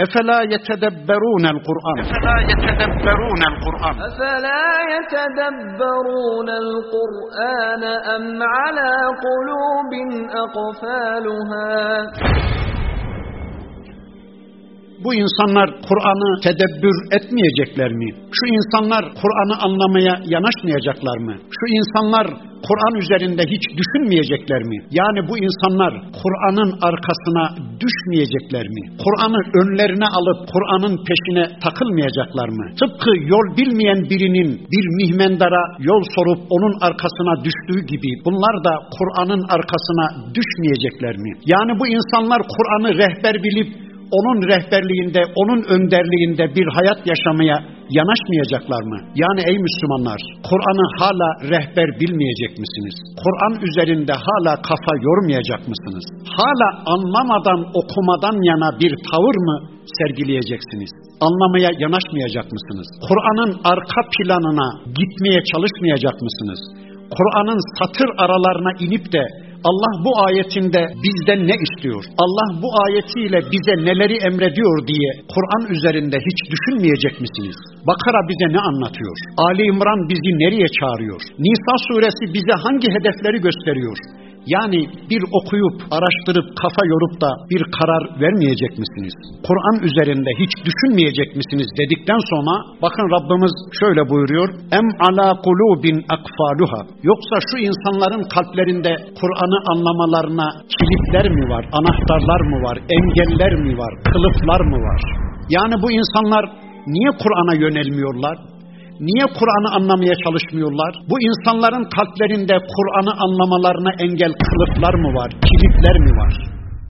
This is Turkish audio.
أفلا يتدبرون القرآن؟ أفلا يتدبرون القرآن؟ أفلا يتدبرون القرآن أم على قلوب أقفالها؟ Bu insanlar Kur'an'ı tedebbür etmeyecekler mi? Şu insanlar Kur'an'ı anlamaya yanaşmayacaklar mı? Şu insanlar Kur'an üzerinde hiç düşünmeyecekler mi? Yani bu insanlar Kur'an'ın arkasına düşmeyecekler mi? Kur'an'ı önlerine alıp Kur'an'ın peşine takılmayacaklar mı? Tıpkı yol bilmeyen birinin bir mihmendara yol sorup onun arkasına düştüğü gibi bunlar da Kur'an'ın arkasına düşmeyecekler mi? Yani bu insanlar Kur'an'ı rehber bilip onun rehberliğinde, onun önderliğinde bir hayat yaşamaya yanaşmayacaklar mı? Yani ey Müslümanlar, Kur'an'ı hala rehber bilmeyecek misiniz? Kur'an üzerinde hala kafa yormayacak mısınız? Hala anlamadan, okumadan yana bir tavır mı sergileyeceksiniz? Anlamaya yanaşmayacak mısınız? Kur'an'ın arka planına gitmeye çalışmayacak mısınız? Kur'an'ın satır aralarına inip de Allah bu ayetinde bizden ne istiyor? Allah bu ayetiyle bize neleri emrediyor diye Kur'an üzerinde hiç düşünmeyecek misiniz? Bakara bize ne anlatıyor? Ali İmran bizi nereye çağırıyor? Nisa suresi bize hangi hedefleri gösteriyor? Yani bir okuyup, araştırıp, kafa yorup da bir karar vermeyecek misiniz? Kur'an üzerinde hiç düşünmeyecek misiniz dedikten sonra bakın Rabbimiz şöyle buyuruyor. Em ala kulubin akfaluha. Yoksa şu insanların kalplerinde Kur'an'ı anlamalarına kilitler mi var, anahtarlar mı var, engeller mi var, kılıflar mı var? Yani bu insanlar niye Kur'an'a yönelmiyorlar? Niye Kur'an'ı anlamaya çalışmıyorlar? Bu insanların kalplerinde Kur'an'ı anlamalarına engel kılıflar mı var, kilitler mi var?